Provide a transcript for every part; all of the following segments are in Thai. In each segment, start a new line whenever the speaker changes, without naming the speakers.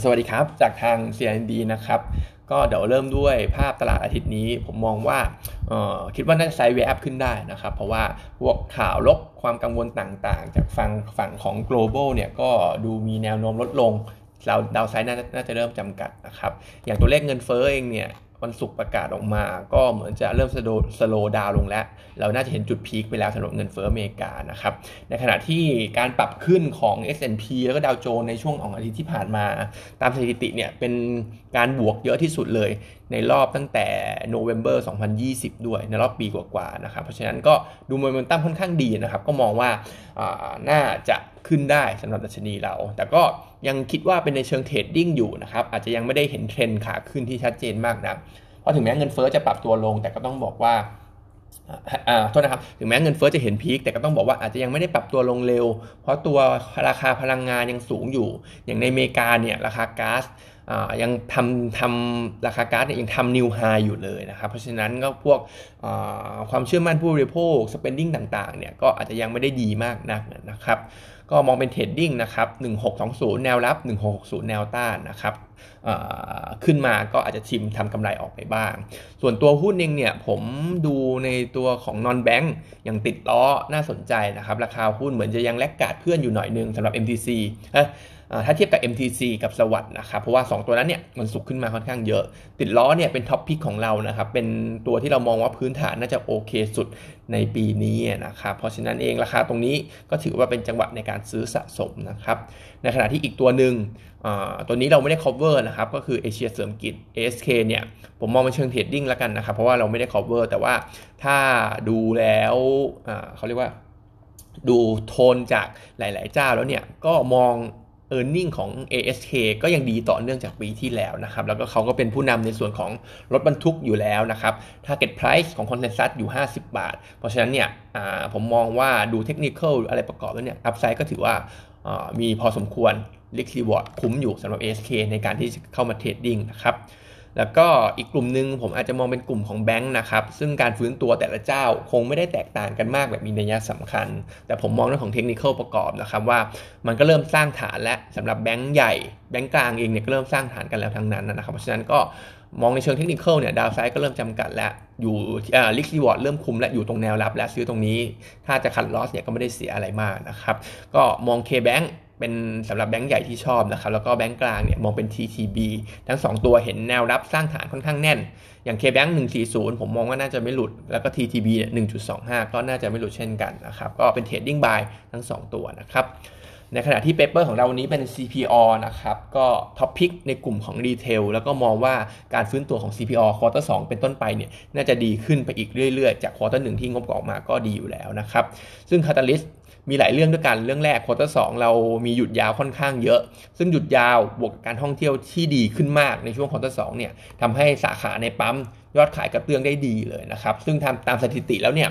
สวัสดีครับ จากทาง CNS นะครับ ก็เดี๋ยวเริ่มด้วยภาพตลาดอาทิตย์นี้ ผมมองว่าคิดว่าน่าจะ sideways ขึ้นได้นะครับ เพราะว่าพวกข่าวลบความกังวลต่างๆ จากฝั่งฝั่งของ global เนี่ยก็ดูมีแนวโน้มลดลงเรา downside น่าจะเริ่มจำกัดนะครับ อย่างตัวเลขเงินเฟ้อเองเนี่ย วันศุกร์ประกาศออกมา ก็เหมือนจะเริ่ม slow slow down ลงแล้ว เราน่าจะเห็นจุด peak ไปแล้วสำหรับเงินเฟ้ออเมริกานะครับ ในขณะที่การปรับขึ้นของ S&P แล้วก็ดาวโจนส์ในช่วงของอาทิตย์ที่ผ่านมา ตามสถิติเนี่ยเป็นการบวกเยอะที่สุดเลย ในรอบตั้งแต่ November 2020 ด้วยในรอบปีกว่าๆนะครับ เพราะฉะนั้นก็ดูโมเมนตัมค่อนข้างดีนะครับ ก็มองว่าน่าจะ ขึ้นได้สำหรับดัชนีเรา แต่ก็ยังคิดว่าเป็นในเชิง trading อยู่นะครับอาจจะยังไม่ได้เห็นเทรนขาขึ้นที่ชัดเจนมากนะเพราะถึงแม้เงินเฟ้อจะปรับตัวลง แต่ก็ต้องบอกว่าโทษนะครับถึงแม้เงินเฟ้อจะเห็น peak แต่ก็ต้องบอกว่าอาจจะยังไม่ได้ปรับตัวลงเร็ว เพราะตัวราคาพลังงานยังสูงอยู่ อย่างในอเมริกาเนี่ยราคาก๊าซยังทำทำราคาก๊าซเนี่ยยังทำ new high อยู่เลยนะครับ เพราะฉะนั้นก็พวกความเชื่อมั่นผู้บริโภค spending ต่างๆเนี่ยก็อาจจะยังไม่ได้ดีมากนักนะครับ ก็มองเป็น trading นะครับ 1620 แนวรับ 1660 แนวต้านนะครับขึ้นมาก็อาจจะชิมทำกำไรออกไปบ้าง ส่วนตัวหุ้นเองเนี่ยผมดูในตัวของนอนแบงก์อย่างติดล้อน่าสนใจนะครับ ราคาหุ้นเหมือนจะยังแลกกาดเพื่อนอยู่หน่อยนึงสำหรับ MTC ถ้าเทียบกับ MTC กับสวัสด์นะครับ เพราะว่า 2 ตัวนั้นเนี่ยมันสุกขึ้นมาค่อนข้างเยอะ ติดล้อเนี่ยเป็นท็อปพิกของเรานะครับ เป็นตัวที่เรามองว่าพื้นฐานน่าจะโอเคสุดในปีนี้นะครับเพราะฉะนั้นเองราคาตรงนี้ก็ถือว่าเป็นจังหวะในการซื้อสะสมนะครับในขณะที่อีกตัวหนึ่งตัวนี้เราไม่ได้ cover นะครับก็คือเอเชียเสริมกิจ ASK เนี่ยผมมองเป็นเชิงเทรดดิ้งแล้วกันนะครับเพราะว่าเราไม่ได้ cover แต่ว่าถ้าดูแล้วเขาเรียกว่าดูโทนจากหลาย ๆ เจ้าแล้วเนี่ยก็มอง e a r n i n g ของ ASK ก็ยังดีต่อเนื่องจากปีที่แล้วนะครับแล้วก็เขาก็เป็นผู้นำในส่วนของรถบรรทุกอยู่แล้วนะครับ target price ของ consensus อยู่ 50 บาท เพราะฉะนั้นเนี่ยผมมองว่าดูเทคนิคอะไรประกอบแล้วเนี่ย upside ก็ถือว่ามีพอสมควร risk reward คุ้มอยู่สำหรับ ASK ในการที่จะเข้ามา trading นะครับ แล้วก็อีกกลุ่มหนึ่งผมอาจจะมองเป็นกลุ่มของแบงค์นะครับ ซึ่งการฟื้นตัวแต่ละเจ้าคงไม่ได้แตกต่างกันมากแบบมีนัยสำคัญ แต่ผมมองเรื่องของเทคนิคประกอบนะครับว่ามันก็เริ่มสร้างฐานและสำหรับแบงค์ใหญ่แบงค์กลางเองเนี่ยก็เริ่มสร้างฐานกันแล้วทั้งนั้นนะครับ เพราะฉะนั้นก็มองในเชิงเทคนิคเนี่ย downside ก็เริ่มจำกัดแล้ว อยู่ risk reward เริ่มคุ้มแล้วอยู่ตรงแนวรับและซื้อตรงนี้ ถ้าจะ cut loss เนี่ยก็ไม่ได้เสียอะไรมากนะครับ ก็มอง K-Bank เป็นสำหรับแบงก์ใหญ่ที่ชอบนะครับแล้วก็แบงก์กลางเนี่ยมองเป็น TTB ทั้ง 2 ตัวเห็นแนวรับสร้างฐานค่อนข้างแน่น อย่าง KBank 140 ผมมองว่าน่าจะไม่หลุด แล้วก็ TTB เนี่ย1.25 ก็น่าจะไม่หลุดเช่นกันนะครับก็เป็น trading buy ทั้ง 2 ตัวนะครับในขณะที่ paper ของเราวันนี้เป็น CPALL นะครับ ก็ top pick ในกลุ่มของ retail แล้วก็มองว่าการฟื้นตัวของ CPO ควอเตอร์2เป็นต้นไปเนี่ย น่าจะดีขึ้นไปอีกเรื่อยๆ จาก quarter หนึ่งที่งบออกมาก็ดีอยู่แล้วนะครับ ซึ่ง catalyst มีหลายเรื่องด้วยกันเรื่องแรก quarter สองเรามีหยุดยาวค่อนข้างเยอะ ซึ่งหยุดยาวบวกการท่องเที่ยวที่ดีขึ้นมากในช่วง quarter สองเนี่ยทำให้สาขาในปั๊มยอดขายกระเตื้องได้ดีเลยนะครับ ซึ่งทำตามสถิติแล้วเนี่ย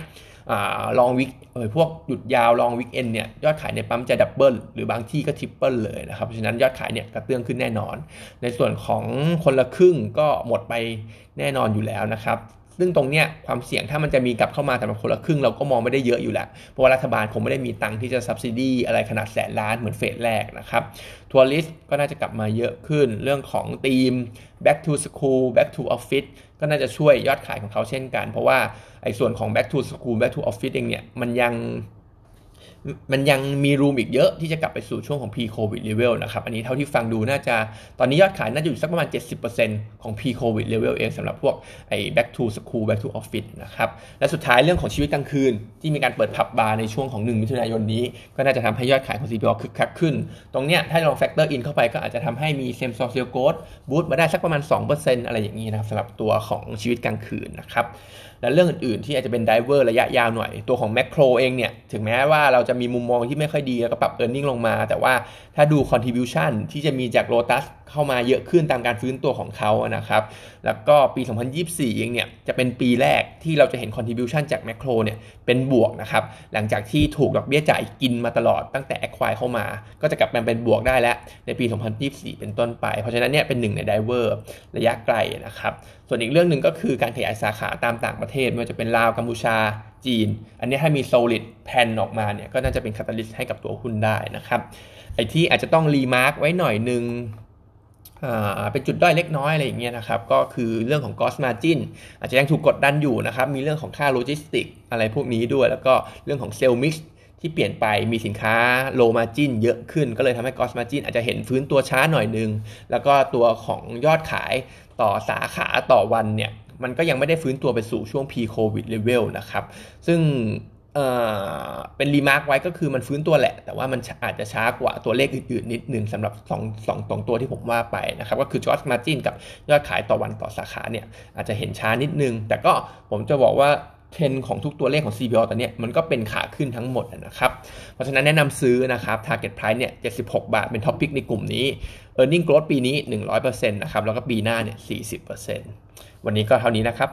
long weekend พวกหยุดยาว long weekend เนี่ยยอดขายในปั๊มจะ double หรือบางที่ก็ triple เลยนะครับ เพราะฉะนั้นยอดขายเนี่ยกระเตื้องขึ้นแน่นอน ในส่วนของคนละครึ่งก็หมดไปแน่นอนอยู่แล้วนะครับ ซึ่งตรงเนี้ยความเสี่ยงถ้ามันจะมีกลับเข้ามาแต่ละคนละครึ่งเราก็มองไม่ได้เยอะอยู่แล้วเพราะว่ารัฐบาลคงไม่ได้มีตังค์ที่จะส ubsidy อะไรขนาดแสนล้านเหมือนเฟสแรกนะครับทัวริสก็น่าจะกลับมาเยอะขึ้นเรื่องของทีม back to school back to office ก็น่าจะช่วยยอดขายของเขาเช่นกัน เพราะว่าไอ้ส่วนของ back to school back to office เองเนี่ยมันยัง มันยังมีรูมอีกเยอะที่จะกลับไปสู่ช่วงของ pre covid level นะครับ อันนี้เท่าที่ฟังดูน่าจะตอนนี้ยอดขายน่าจะอยู่สักประมาณ 70%ของ pre covid level เองสำหรับพวกไอ้ back to school back to office นะครับ และสุดท้ายเรื่องของชีวิตกลางคืน ที่มีการเปิดผับบาร์ในช่วงของ 1 มิถุนายนนี้ ก็น่าจะทำให้ยอดขายของ CPO คึกคักขึ้น ตรงเนี้ยถ้าลอง factor in เข้าไปก็อาจจะทำให้มี same store sales growth boost มาได้สักประมาณ 2%อะไรอย่างนี้นะครับสำหรับตัวของชีวิตกลางคืนนะครับ และเรื่องอื่นๆที่อาจจะเป็นไดเวอร์ระยะยาวหน่อย ตัวของแมคโครเองเนี่ย ถึงแม้ว่าเราจะมีมุมมองที่ไม่ค่อยดี แล้วก็ปรับเออร์เน็งลงมา แต่ว่าถ้าดู contribution ที่จะมีจากโ o ตัสเข้ามาเยอะขึ้นตามการฟื้นตัวของเขานะครับ แล้วก็ปี 2024 เองเนี่ย จะเป็นปีแรกที่เราจะเห็น contribution จากแมคโครเนี่ย เป็นบวกนะครับ หลังจากที่ถูกดอกเบี้ยจ่ายกินมาตลอดตั้งแต่ acquire เข้ามา ก็จะกลับมาเป็นบวกได้แล้ว ในปี 2024 เป็นต้นไป เพราะฉะนั้นเนี่ยเป็นหนึ่งในไดเวอร์ระยะไกลนะครับ ส่วนอีกเรื่องหนึ่งก็คือการขยายสาขาตามต่างประเทศไม่ว่าจะเป็นลาวกัมพูชาจีน อันนี้ถ้ามี solid แผ่นออกมาเนี่ยก็น่าจะเป็น catalyst ให้กับตัวหุ้นได้นะครับไอ้ที่อาจจะต้อง remark ไว้หน่อยนึงเป็นจุดด้อยเล็กน้อยอะไรอย่างเงี้ยนะครับ ก็คือเรื่องของ gross margin อาจจะยังถูกกดดันอยู่นะครับ มีเรื่องของค่าโลจิสติกอะไรพวกนี้ด้วย แล้วก็เรื่องของ sales mix ที่เปลี่ยนไปมีสินค้า low margin เยอะขึ้น ก็เลยทำให้ gross margin อาจจะเห็นฟื้นตัวช้าหน่อยนึง แล้วก็ตัวของยอดขายต่อสาขาต่อวันเนี่ย มันก็ยังไม่ได้ฟื้นตัวไปสู่ช่วง pre covid level นะครับ ซึ่งเป็น remark ไว้ก็คือมันฟื้นตัวแหละ แต่ว่ามันอาจจะช้ากว่าตัวเลขอื่นๆ นิดหนึ่งสำหรับ2 2 2ตัวที่ผมว่าไปนะครับ ก็คือ gross margin กับยอดขายต่อวันต่อสาขาเนี่ยอาจจะเห็นช้านิดนึง แต่ก็ผมจะบอกว่า เทรนของทุกตัวเลขของ CPALL ตอนนี้มันก็เป็นขาขึ้นทั้งหมดนะครับ เพราะฉะนั้นแนะนำซื้อนะครับ Target Price เนี่ย 76 บาทเป็น top pick ในกลุ่มนี้ e a r n i n g Growth ปีนี้ 100%นะครับ แล้วก็ปีหน้าเนี่ย 40%วันนี้ก็เท่านี้นะครับ